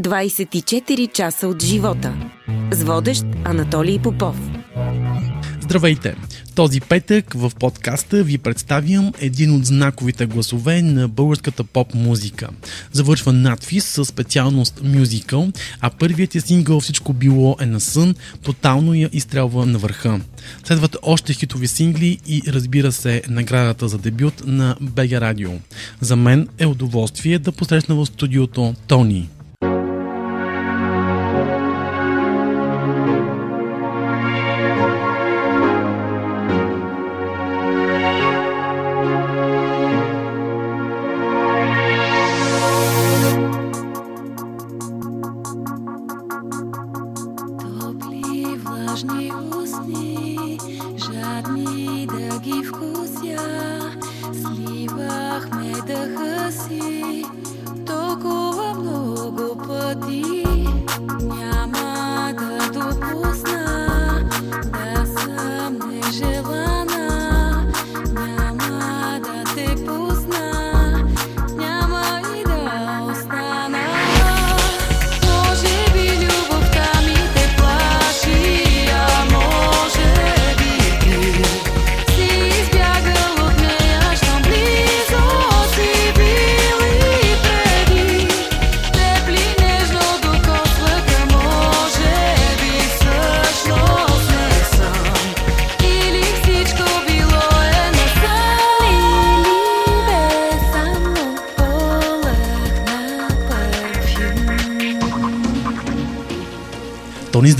24 часа от живота. С водещ Анатолий Попов. Здравейте! Този петък в подкаста ви представям един от знаковите гласове на българската поп-музика. Завършва надфис със специалност мюзикъл, а първият е сингъл Всичко било е на сън, тотално я изстрелва на върха. Следват още хитови сингли и разбира се наградата за дебют на БГ Радио. За мен е удоволствие да посрещна в студиото Тони.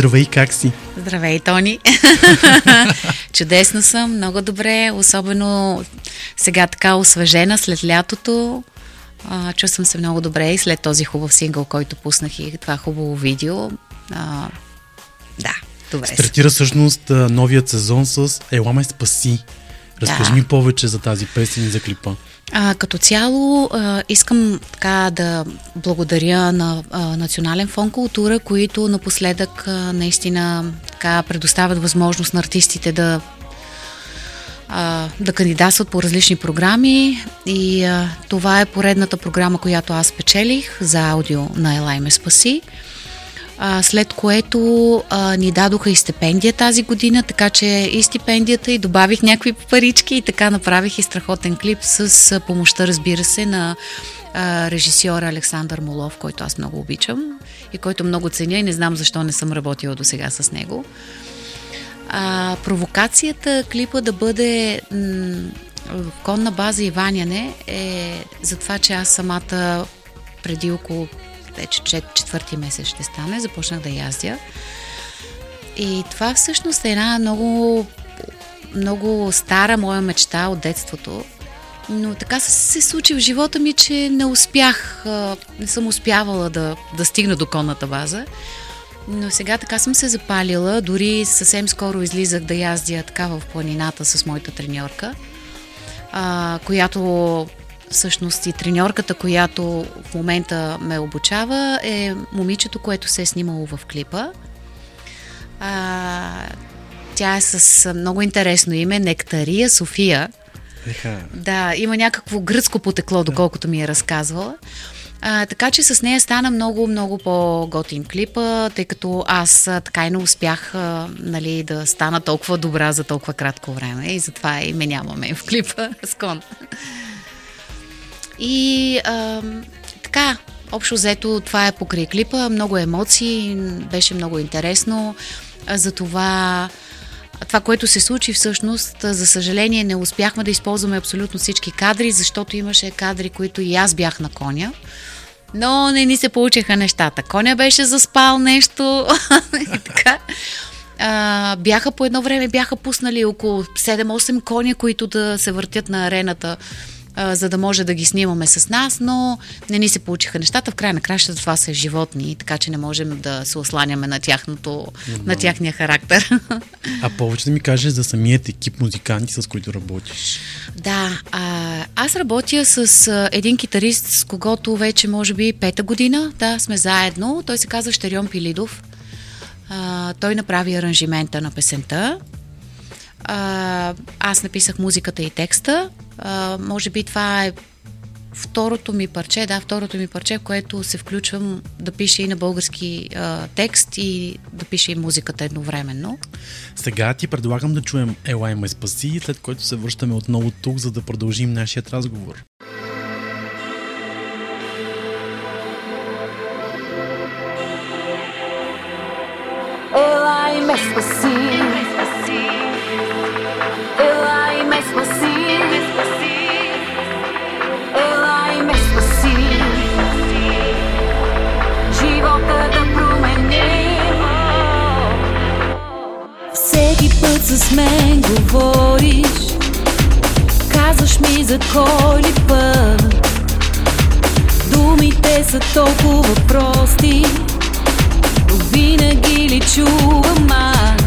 Здравей, как си? Здравей, Тони. Чудесно съм, много добре, особено сега така освежена след лятото. А, чувствам се много добре и след този хубав сингъл, който пуснах и това хубаво видео. А, да, добре. Стартира всъщност новият сезон с Ела ме спаси. Разкажи да. ми повече за тази песен и за клипа. А, като цяло а, искам така да благодаря на а, Национален фонд култура, които напоследък а, наистина така предоставят възможност на артистите да а, да кандидатстват по различни програми. И а, това е поредната програма, която аз печелих за аудио на Елай ме спаси след което а, ни дадоха и стипендия тази година, така че и стипендията и добавих някакви парички и така направих и страхотен клип с помощта, разбира се, на а, режисьора Александър Молов, който аз много обичам и който много ценя и не знам защо не съм работила до сега с него. А, провокацията клипа да бъде м- конна база и ваняне е за това, че аз самата преди около вече четвърти месец ще стане, започнах да яздя. И това всъщност е една много, много стара моя мечта от детството. Но така се, случи в живота ми, че не успях, не съм успявала да, да стигна до конната база. Но сега така съм се запалила, дори съвсем скоро излизах да яздя така в планината с моята треньорка, която всъщност и треньорката, която в момента ме обучава, е момичето, което се е снимало в клипа. А, тя е с много интересно име Нектария София. Еха. Да, има някакво гръцко потекло, доколкото ми е разказвала. А, така че с нея стана много, много по-готин клипа, тъй като аз а, така и не успях а, нали, да стана толкова добра за толкова кратко време и затова и ме нямаме в клипа с кон. И а, така, общо взето това е покрай клипа, много емоции, беше много интересно. За това това, което се случи всъщност, за съжаление не успяхме да използваме абсолютно всички кадри, защото имаше кадри, които и аз бях на коня. Но не ни се получиха нещата. Коня беше заспал нещо и така. А, бяха по едно време, бяха пуснали около 7-8 коня, които да се въртят на арената а, за да може да ги снимаме с нас, но не ни се получиха нещата. В край на кращата това са животни, така че не можем да се осланяме на, тяхното, на тяхния характер. А повече да ми кажеш за самият екип музиканти, с които работиш. Да, а, аз работя с а, един китарист, с когото вече може би пета година. Да, сме заедно. Той се казва Штерион Пилидов. А, той направи аранжимента на песента. А, аз написах музиката и текста. А, може би това е второто ми парче, да, второто ми парче, в което се включвам да пише и на български а, текст и да пише и музиката едновременно. Сега ти предлагам да чуем Елай ме спаси, след което се връщаме отново тук, за да продължим нашият разговор. Елай ме спаси, с мен говориш, казваш ми за кой ли път. Думите са толкова прости, но винаги ли чувам аз?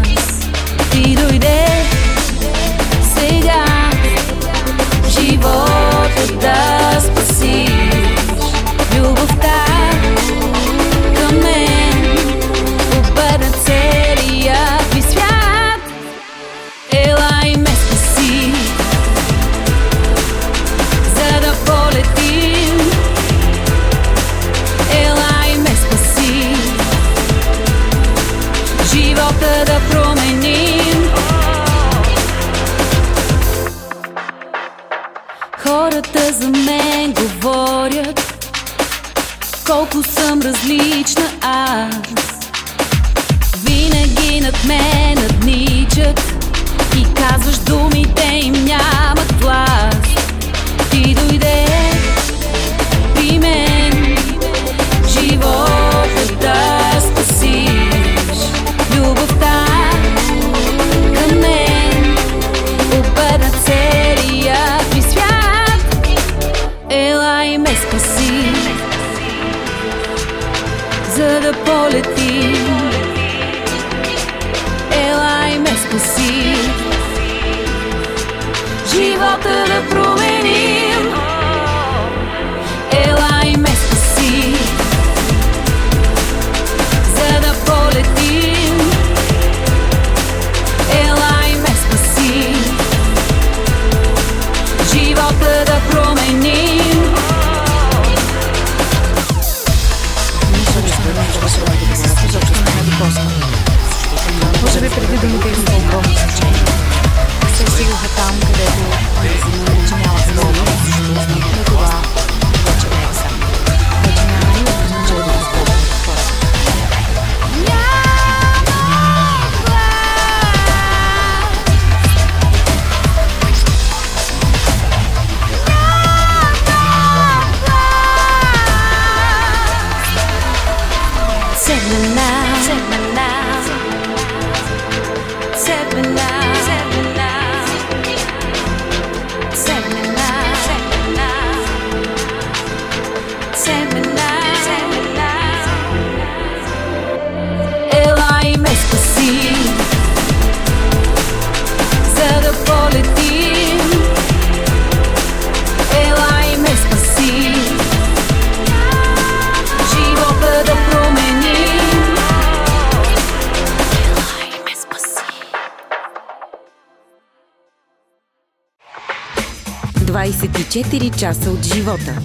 24 часа от живота.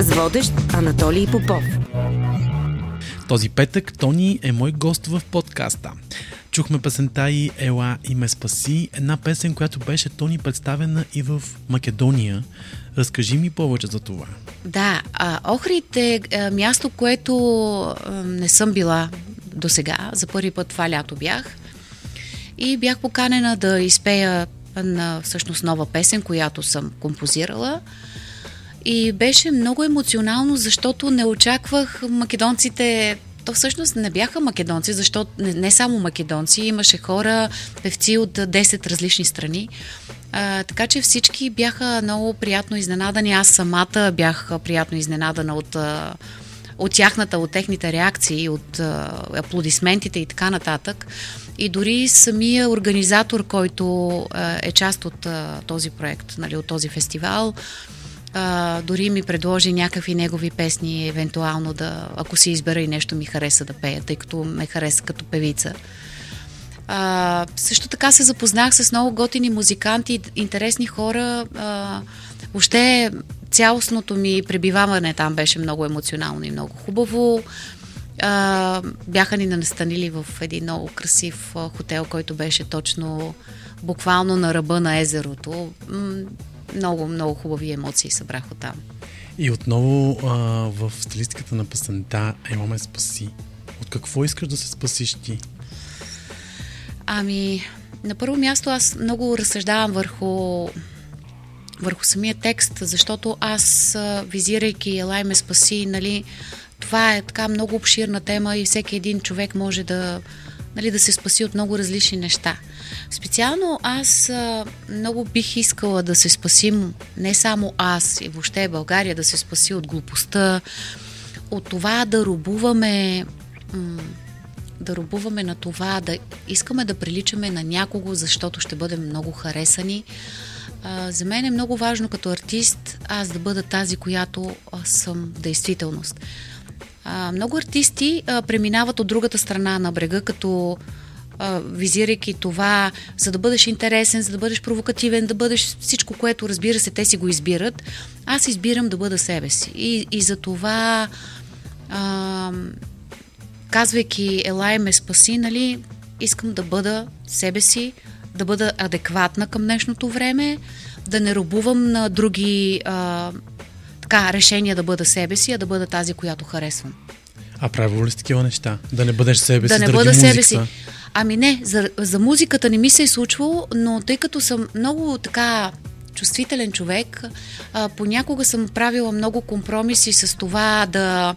С водещ Анатолий Попов. Този петък Тони е мой гост в подкаста. Чухме песента и Ела и ме спаси, една песен, която беше Тони представена и в Македония. Разкажи ми повече за това. Да, а, Охрид е а, място, което а, не съм била до сега. За първи път това лято бях. И бях поканена да изпея на всъщност нова песен, която съм композирала. И беше много емоционално, защото не очаквах македонците. То всъщност не бяха македонци, защото не, не само македонци, имаше хора, певци от 10 различни страни. А, така че всички бяха много приятно изненадани. Аз самата бях приятно изненадана от, а, от тяхната, от техните реакции, от аплодисментите и така нататък. И дори самия организатор, който е част от този проект, нали, от този фестивал, дори ми предложи някакви негови песни, евентуално да, ако си избера и нещо ми хареса да пея, тъй като ме хареса като певица. А, също така се запознах с много готини музиканти, интересни хора. А, въобще цялостното ми пребиваване там беше много емоционално и много хубаво. А, бяха ни настанили в един много красив хотел, който беше точно буквално на ръба на езерото. Много, много хубави емоции събрах от там. И отново а, в стилистиката на песента имаме спаси. От какво искаш да се спасиш ти? Ами, на първо място аз много разсъждавам върху върху самия текст, защото аз, визирайки Елай ме спаси, нали, това е така много обширна тема и всеки един човек може да, нали, да се спаси от много различни неща. Специално аз много бих искала да се спасим, не само аз и въобще България да се спаси от глупостта, от това да рубуваме да рубуваме на това, да искаме да приличаме на някого, защото ще бъдем много харесани. За мен е много важно като артист аз да бъда тази, която съм действителност. Много артисти преминават от другата страна на брега, като визирайки това, за да бъдеш интересен, за да бъдеш провокативен, да бъдеш всичко, което разбира се, те си го избират. Аз избирам да бъда себе си. И, и за това, а, казвайки Елай ме спаси, нали, искам да бъда себе си, да бъда адекватна към днешното време, да не робувам на други а, така, решения да бъда себе си, а да бъда тази, която харесвам. А правило ли с такива неща? Да не бъдеш себе си, да не бъда себе си. Ами не, за, за музиката не ми се е случвало, но тъй като съм много така чувствителен човек, а, понякога съм правила много компромиси с това да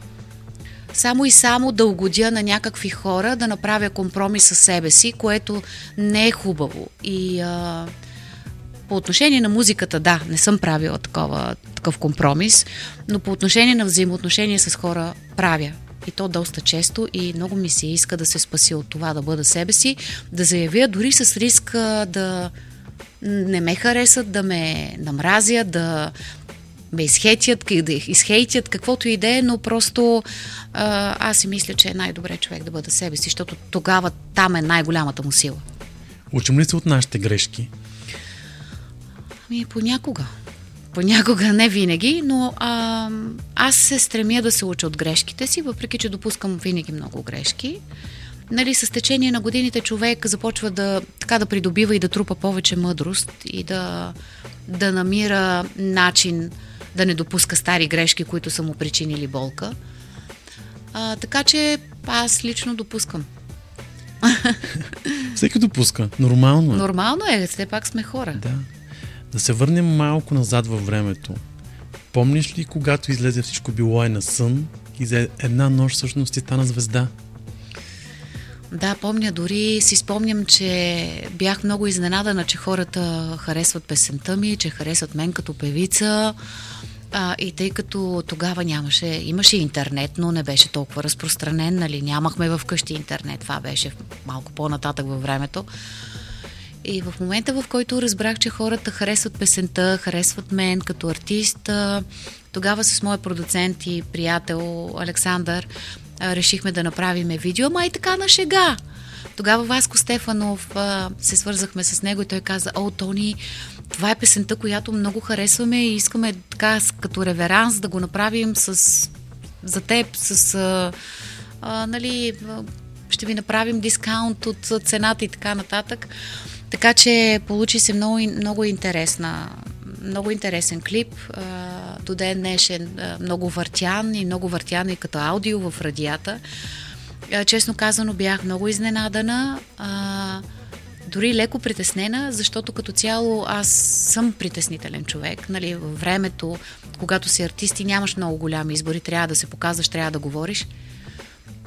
само и само да угодя на някакви хора, да направя компромис със себе си, което не е хубаво. И а, по отношение на музиката, да, не съм правила такова, такъв компромис, но по отношение на взаимоотношения с хора правя. И то доста често и много ми се иска да се спаси от това да бъда себе си, да заявя дори с риск да не ме харесат, да ме намразят, да ме изхейтят, да изхейтят, каквото и да е, но просто а, аз си мисля, че е най-добре човек да бъде себе си, защото тогава там е най-голямата му сила. Учим ли се от нашите грешки? Ами понякога. Понякога, не винаги, но а, аз се стремя да се уча от грешките си, въпреки че допускам винаги много грешки. Нали, с течение на годините човек започва да, така да придобива и да трупа повече мъдрост и да, да намира начин да не допуска стари грешки, които са му причинили болка. А, така че аз лично допускам. Всеки допуска. Нормално е. Нормално е, все пак сме хора. Да. Да се върнем малко назад във времето. Помниш ли, когато излезе всичко било е на сън и за една нощ всъщност ти стана звезда? Да, помня, дори си спомням, че бях много изненадана, че хората харесват песента ми, че харесват мен като певица. А, и тъй като тогава нямаше, имаше интернет, но не беше толкова разпространен, нали, нямахме в къщи интернет, това беше малко по-нататък във времето. И в момента, в който разбрах, че хората харесват песента, харесват мен като артист, тогава с моя продуцент и приятел Александър решихме да направим видео, ама и така на шега. Тогава Васко Стефанов се свързахме с него и той каза, о, Тони, това е песента, която много харесваме и искаме така като реверанс да го направим с, за теб, с а, а, нали, ще ви направим дискаунт от цената и така нататък. Така че получи се много, много интересна, много интересен клип. До ден днешен много въртян и много въртян и като аудио в радията. Честно казано бях много изненадана. Дори леко притеснена, защото като цяло аз съм притеснителен човек. Нали, във времето, когато си артист и нямаш много голями избори, трябва да се показваш, трябва да говориш.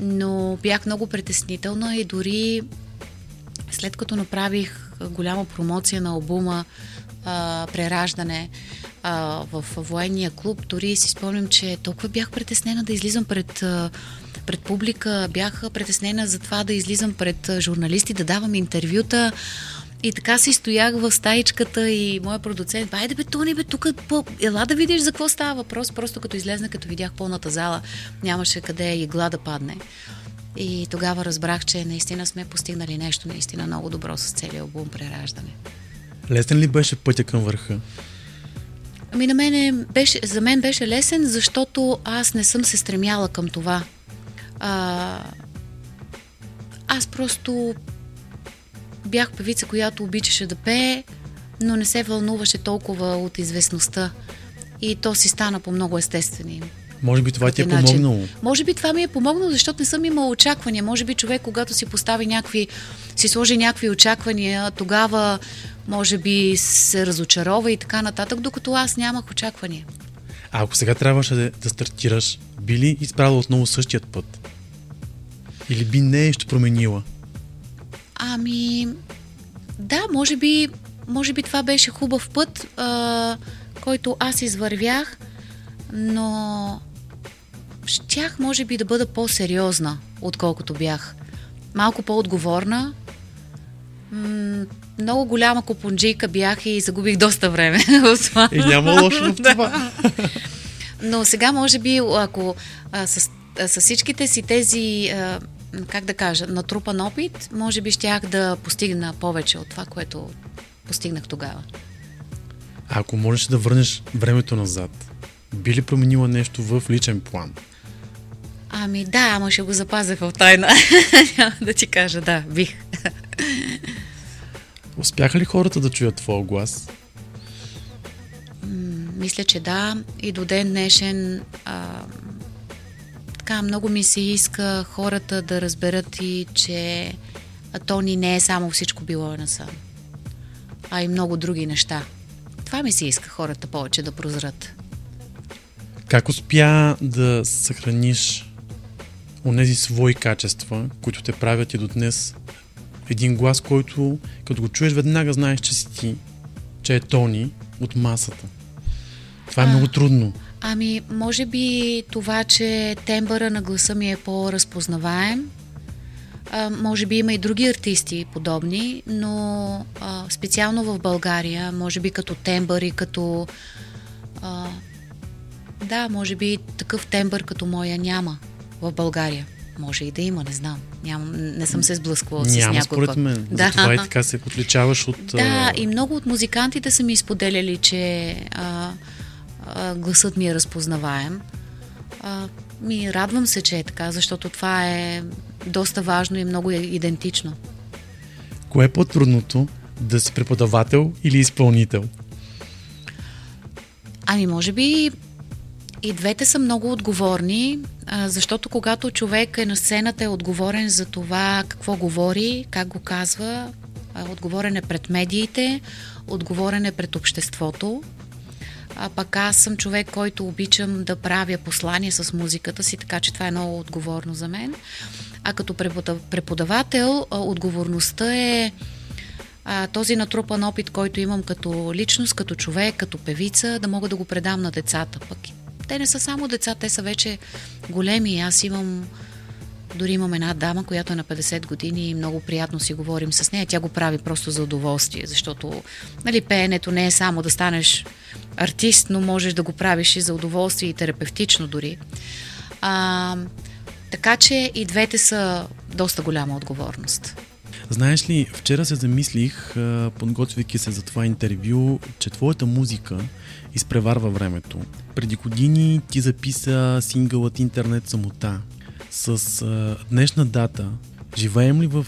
Но бях много притеснителна и дори след като направих голяма промоция на албума а, Прераждане а, в военния клуб, дори си спомням, че толкова бях притеснена да излизам пред а, пред публика, бях притеснена за това да излизам пред журналисти, да давам интервюта. И така си стоях в стаичката и моя продуцент, айде бе, Тони, бе, тук, по... ела да видиш за какво става въпрос. Просто като излезна, като видях пълната зала, нямаше къде игла да падне. И тогава разбрах, че наистина сме постигнали нещо наистина много добро с целия албум Прераждане. Лесен ли беше пътя към върха? Ами на мен беше, за мен беше лесен, защото аз не съм се стремяла към това. А, аз просто бях певица, която обичаше да пее, но не се вълнуваше толкова от известността. И то си стана по много естествени Може би това ти е начин. помогнало. Може би това ми е помогнало, защото не съм имала очаквания. Може би човек, когато си постави някакви, си сложи някакви очаквания, тогава може би се разочарова и така нататък, докато аз нямах очаквания. А ако сега трябваше да, да стартираш, би ли изправила отново същият път? Или би нещо променила? Ами, да, може би, може би това беше хубав път, а, който аз извървях, но щях, може би, да бъда по-сериозна, отколкото бях. Малко по-отговорна. М- много голяма купунджийка бях и загубих доста време. И няма лошо в това. Но сега, може би, ако а, с, а, с всичките си тези, а, как да кажа, натрупан опит, може би щях да постигна повече от това, което постигнах тогава. А ако можеш да върнеш времето назад, би ли променила нещо в личен план? Ами да, ама ще го запазя в тайна. Няма да ти кажа, да, бих. Успяха ли хората да чуят твоя глас? Мисля, че да. И до ден днешен а, така много ми се иска хората да разберат и, че Тони не е само всичко било на сън, а и много други неща. Това ми се иска хората повече да прозрат. Как успя да съхраниш онези свои качества, които те правят и до днес един глас, който като го чуеш веднага знаеш, че си ти, че е Тони от масата. Това е А. много трудно. Ами, може би това, че тембъра на гласа ми е по-разпознаваем. А, може би има и други артисти подобни, но а, специално в България, може би като тембър и като... А, да, може би такъв тембър като моя няма в България. Може и да има, не знам. Ням, не съм се сблъсквала с Няма някой според път. мен. Да. Затова и така се отличаваш от... Да, и много от музикантите са ми изподеляли, че а, а, гласът ми е разпознаваем. А, ми радвам се, че е така, защото това е доста важно и много е идентично. Кое е по-трудното? Да си преподавател или изпълнител? Ами, може би и двете са много отговорни, защото когато човек е на сцената, е отговорен за това какво говори, как го казва, отговорен е пред медиите, отговорен е пред обществото. А пък аз съм човек, който обичам да правя послания с музиката си, така че това е много отговорно за мен. А като препода- преподавател, отговорността е този натрупан опит, който имам като личност, като човек, като певица, да мога да го предам на децата. Пък те не са само деца, те са вече големи. Аз имам, дори имам една дама, която е на 50 години и много приятно си говорим с нея. Тя го прави просто за удоволствие, защото нали, пеенето не е само да станеш артист, но можеш да го правиш и за удоволствие и терапевтично дори. А, така че и двете са доста голяма отговорност. Знаеш ли, вчера се замислих, подготвяйки се за това интервю, че твоята музика изпреварва времето. Преди години ти записа сингълът Интернет самота. С днешна дата, живеем ли в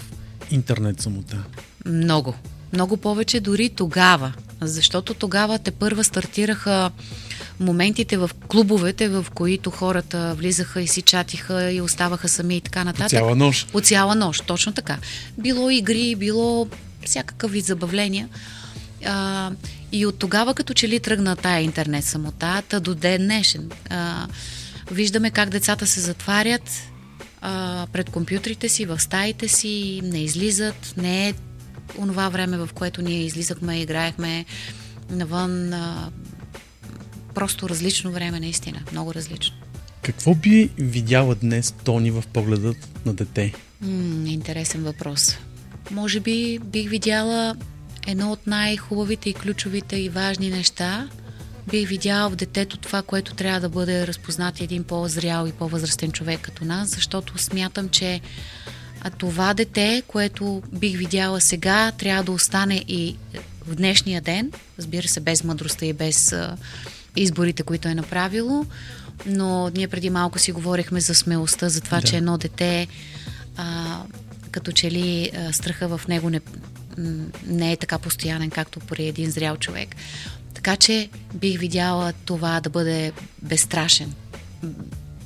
интернет самота? Много. Много повече дори тогава. Защото тогава те първа стартираха моментите в клубовете, в които хората влизаха и си чатиха и оставаха сами и така нататък. Цяла нощ. По цяла нощ, точно така. Било игри, било всякакъв вид забавления. А, и от тогава като че ли тръгна тая интернет самота, та до ден днешен. А, виждаме как децата се затварят а, пред компютрите си, в стаите си, не излизат, не е онова време, в което ние излизахме, играехме навън. А, просто различно време, наистина, много различно. Какво би видяла днес Тони в погледът на дете? М, интересен въпрос. Може би бих видяла едно от най-хубавите и ключовите и важни неща. Бих видяла в детето това, което трябва да бъде разпознат един по-зрял и по-възрастен човек като нас, защото смятам, че а това дете, което бих видяла сега, трябва да остане и в днешния ден, разбира се, без мъдростта и без а, изборите, които е направило, но ние преди малко си говорихме за смелостта, за това, Да. че едно дете а, като че ли а, страха в него не, не е така постоянен, както при един зрял човек. Така че бих видяла това да бъде безстрашен.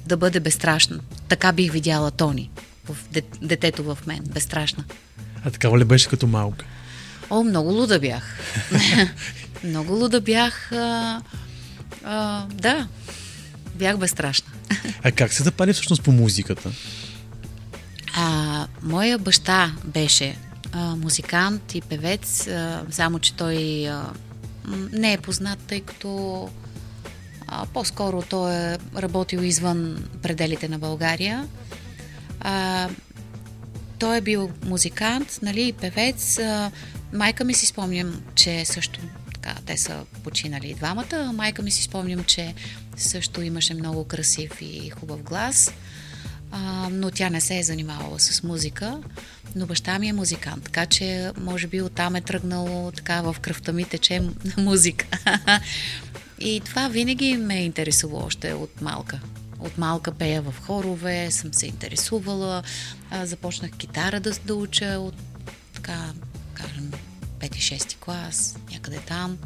Да бъде безстрашен. Така бих видяла Тони. В де- детето в мен. Безстрашна. А такава ли беше като малка? О, много луда бях. много луда бях. А, а, да, бях безстрашна. А как се запали всъщност по музиката? А, моя баща беше а, музикант и певец, а, само че той а, не е познат, тъй като а, по-скоро той е работил извън пределите на България. А, той е бил музикант, нали, и певец. А, майка ми си спомням, че също така, те са починали и двамата. Майка ми си спомням, че също имаше много красив и хубав глас а, но тя не се е занимавала с музика, но баща ми е музикант, така че може би оттам е тръгнало така в кръвта ми тече музика. И това винаги ме е интересувало още от малка. От малка пея в хорове, съм се интересувала, а, започнах китара да, да уча от така, кажем, 5-6 клас, някъде там.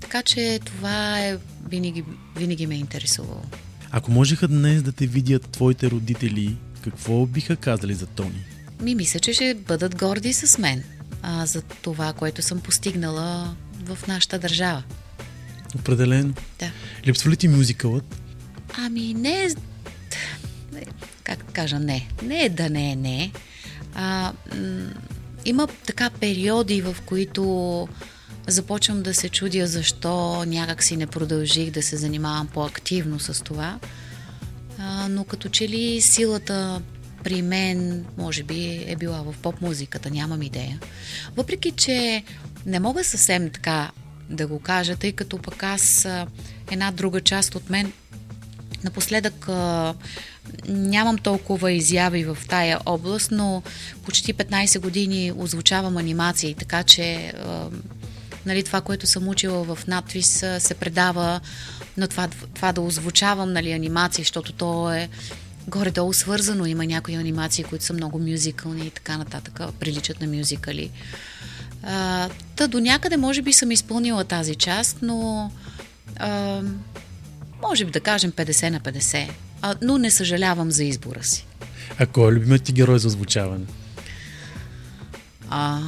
Така че това е винаги, винаги ме е интересувало. Ако можеха днес да те видят твоите родители, какво биха казали за Тони? Ми мисля, че ще бъдат горди с мен а, за това, което съм постигнала в нашата държава. Определено. Да. Липсва ли ти мюзикълът? Ами не е... Как да кажа не? Не е да не е не. А, м- има така периоди, в които започвам да се чудя защо някак си не продължих да се занимавам по-активно с това. А, но като че ли силата при мен, може би, е била в поп-музиката, нямам идея. Въпреки, че не мога съвсем така да го кажа, тъй като пък аз една друга част от мен Напоследък а, нямам толкова изяви в тая област, но почти 15 години озвучавам анимации, така че а, нали, това, което съм учила в надвис, се предава на това, това да озвучавам нали, анимации, защото то е горе-долу свързано. Има някои анимации, които са много мюзикални и така нататък, приличат на мюзикали. А, та до някъде може би съм изпълнила тази част, но а, може би да кажем 50 на 50. А, но не съжалявам за избора си. А кой е любимият ти герой за озвучаване? А,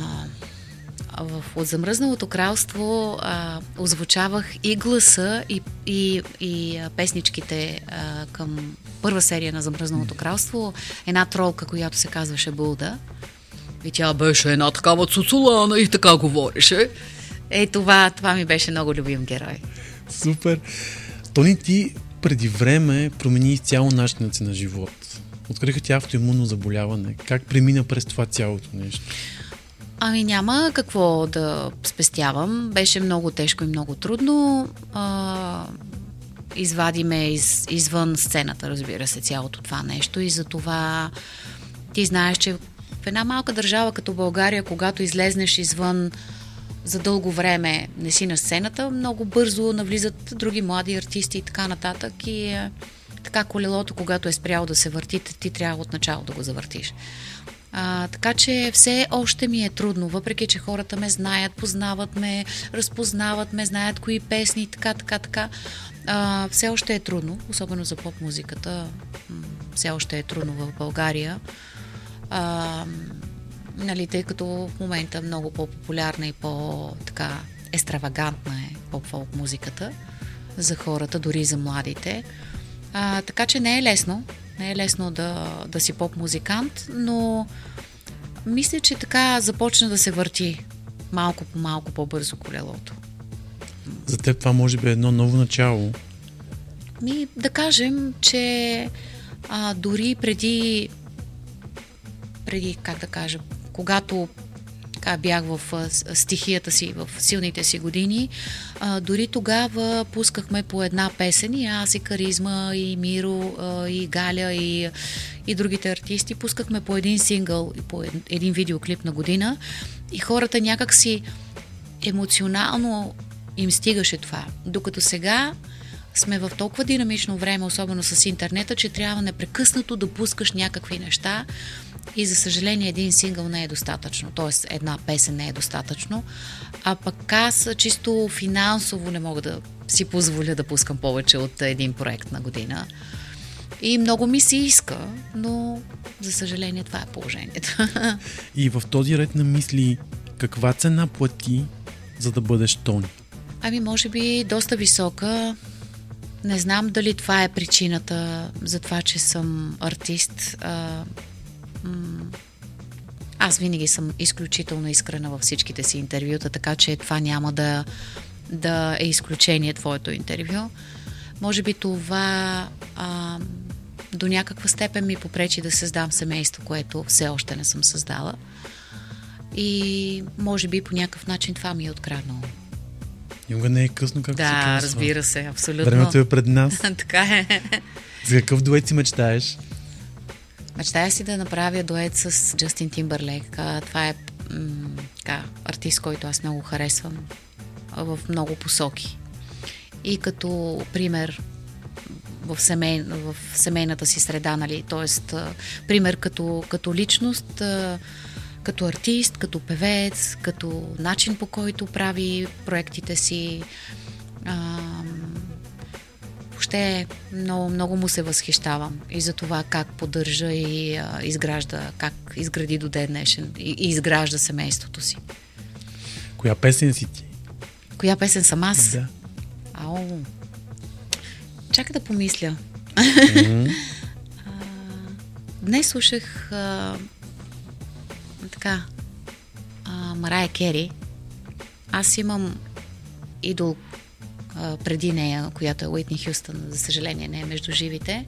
в От замръзналото кралство а, озвучавах и гласа, и, и, и песничките а, към първа серия на Замръзналото кралство. Една тролка, която се казваше Булда. И тя беше една такава цуцулана и така говореше. Е, това, това ми беше много любим герой. Супер! Тони, ти преди време промени изцяло начинът си на живот. Откриха ти автоимунно заболяване. Как премина през това цялото нещо? Ами няма какво да спестявам. Беше много тежко и много трудно. А, извади ме из, извън сцената, разбира се, цялото това нещо. И за това ти знаеш, че в една малка държава като България, когато излезнеш извън за дълго време не си на сцената, много бързо навлизат други млади артисти и така нататък. И е, така колелото, когато е спряло да се върти, ти трябва от начало да го завъртиш. А, така че все още ми е трудно, въпреки че хората ме знаят, познават ме, разпознават ме, знаят кои песни така, така, така. А, все още е трудно, особено за поп-музиката. Все още е трудно в България. А, нали, тъй като в момента много по-популярна и по-така екстравагантна е поп-фолк музиката за хората, дори и за младите. А, така че не е лесно. Не е лесно да, да си поп-музикант, но мисля, че така започна да се върти малко по малко по-бързо колелото. За теб това може би е едно ново начало. Ми, да кажем, че а, дори преди, преди, как да кажа, когато така бях в стихията си, в силните си години, а, дори тогава пускахме по една песен и аз и Каризма, и Миро, а, и Галя, и, и другите артисти, пускахме по един сингъл и по ед- един видеоклип на година. И хората някак си емоционално им стигаше това. Докато сега сме в толкова динамично време, особено с интернета, че трябва непрекъснато да пускаш някакви неща и за съжаление един сингъл не е достатъчно, т.е. една песен не е достатъчно, а пък аз чисто финансово не мога да си позволя да пускам повече от един проект на година. И много ми се иска, но за съжаление това е положението. И в този ред на мисли, каква цена плати, за да бъдеш Тони? Ами, може би доста висока. Не знам дали това е причината за това, че съм артист. А, м- аз винаги съм изключително искрена във всичките си интервюта, така че това няма да, да е изключение твоето интервю. Може би това а, до някаква степен ми попречи да създам семейство, което все още не съм създала. И може би по някакъв начин това ми е откраднало. Никога не е късно, както се Да, казва. разбира се, абсолютно. Времето е пред нас. така е. За какъв дует си мечтаеш? Мечтая си да направя дует с Джастин Тимбърлейк. Това е м- така, артист, който аз много харесвам в много посоки. И като пример в, семей, в семейната си среда, нали? Тоест, пример като, като личност, като артист, като певец, като начин по който прави проектите си. А, въобще много, много му се възхищавам и за това как поддържа и а, изгражда, как изгради до ден днешен и, и изгражда семейството си. Коя песен си ти? Коя песен съм аз? Да. Ау. Чакай да помисля. А, Днес слушах а, така а, Марая Кери. Аз имам идол а, преди нея, която е Уитни Хюстън. За съжаление не е между живите.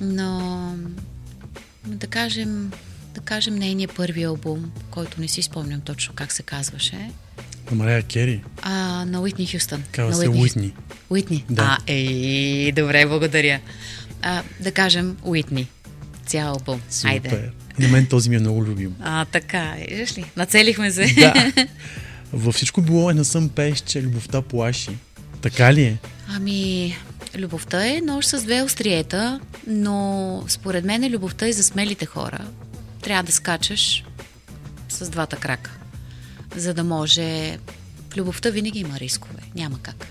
Но да кажем, да кажем нейния първи албум, който не си спомням точно как се казваше. На Мария Кери. А, на Уитни Хюстън. Казва се Уитни. Уитни? Да. А, ей, добре, благодаря. А, да кажем Уитни. Цял албум. Супер. Айде. На мен този ми е много любим. А, така, виждаш ли? Нацелихме се. Да. Във всичко било е не съм пееш, че любовта плаши. Така ли е? Ами, любовта е нож с две остриета, но според мен любовта е за смелите хора. Трябва да скачаш с двата крака, за да може... В любовта винаги има рискове. Няма как.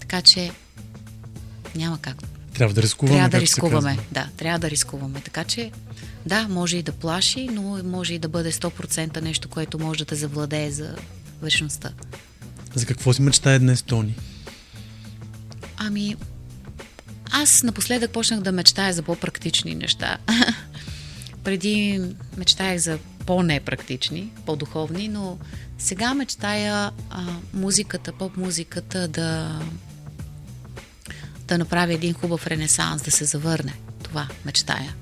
Така че няма как. Трябва да рискуваме. Трябва да рискуваме. Да, трябва да рискуваме. Така че, да, може и да плаши, но може и да бъде 100% нещо, което може да те завладее за вечността. За какво си мечтае днес Тони? Ами, аз напоследък почнах да мечтая за по-практични неща. Преди мечтаях за по-непрактични, по-духовни, но сега мечтая а, музиката, поп-музиката да, да направи един хубав ренесанс, да се завърне. Това мечтая.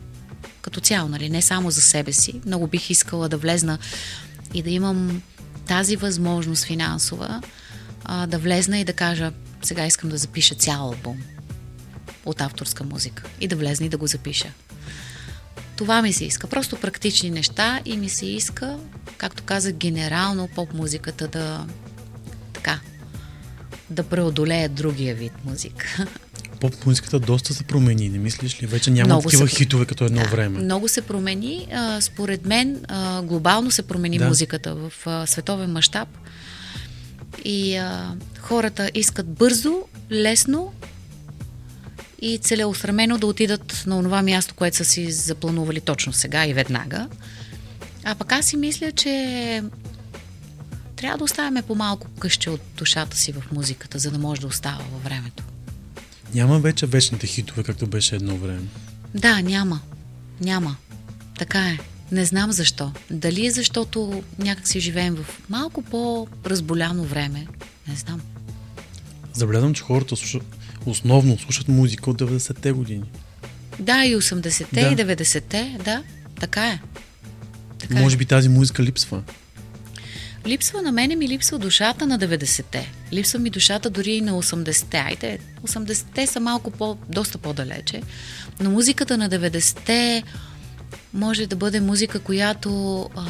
Като цяло, нали? Не само за себе си. Много бих искала да влезна и да имам тази възможност финансова, а, да влезна и да кажа, сега искам да запиша цял албум от авторска музика и да влезна и да го запиша. Това ми се иска. Просто практични неща и ми се иска, както казах, генерално поп-музиката да така да преодолее другия вид музика. Поп музиката доста се промени, не мислиш ли? Вече няма Много такива се- хитове като едно Да, време. Много се промени. А, според мен а, глобално се промени Да. музиката в а, световен мащаб. И а, хората искат бързо, лесно и целеустремено да отидат на онова място, което са си запланували точно сега и веднага. А пък аз си мисля, че трябва да оставяме по-малко къще от душата си в музиката, за да може да остава във времето. Няма вече вечните хитове, както беше едно време. Да, няма. Няма. Така е. Не знам защо. Дали е защото някак си живеем в малко по-разболяно време. Не знам. Забелязвам, че хората слушат, основно слушат музика от 90-те години. Да, и 80-те, Да. и 90-те, да. Така е. Така Може е. би тази музика липсва. Липсва на мене ми липсва душата на 90-те. Липсва ми душата дори и на 80-те. Айде, 80-те са малко по, доста по-далече. Но музиката на 90-те може да бъде музика, която а,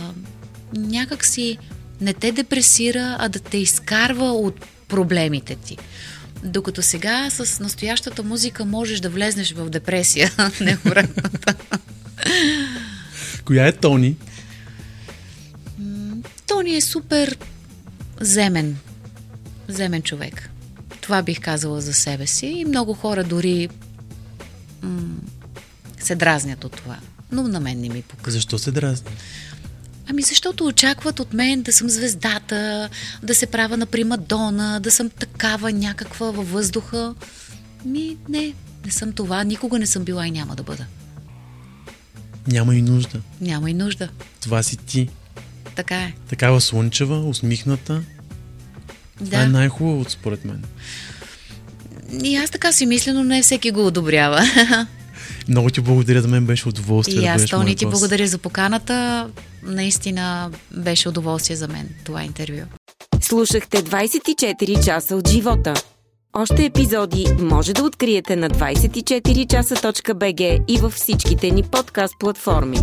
някак си не те депресира, а да те изкарва от проблемите ти. Докато сега с настоящата музика можеш да влезнеш в депресия. Коя е Тони? Тони е супер земен. Земен човек. Това бих казала за себе си. И много хора дори м- се дразнят от това. Но на мен не ми пука. Защо се дразни? Ами защото очакват от мен да съм звездата, да се правя на примадона, да съм такава някаква във въздуха. Ми, не, не съм това. Никога не съм била и няма да бъда. Няма и нужда. Няма и нужда. Това си ти. Така е. Такава слънчева, усмихната. Това Да. е най-хубавото според мен. И аз така си мисля, но не всеки го одобрява. Много ти благодаря, за мен беше удоволствие И да аз, бъдеш Тони, ти гост. благодаря за поканата. Наистина беше удоволствие за мен това интервю. Слушахте 24 часа от живота. Още епизоди може да откриете на 24часа.bg и във всичките ни подкаст платформи.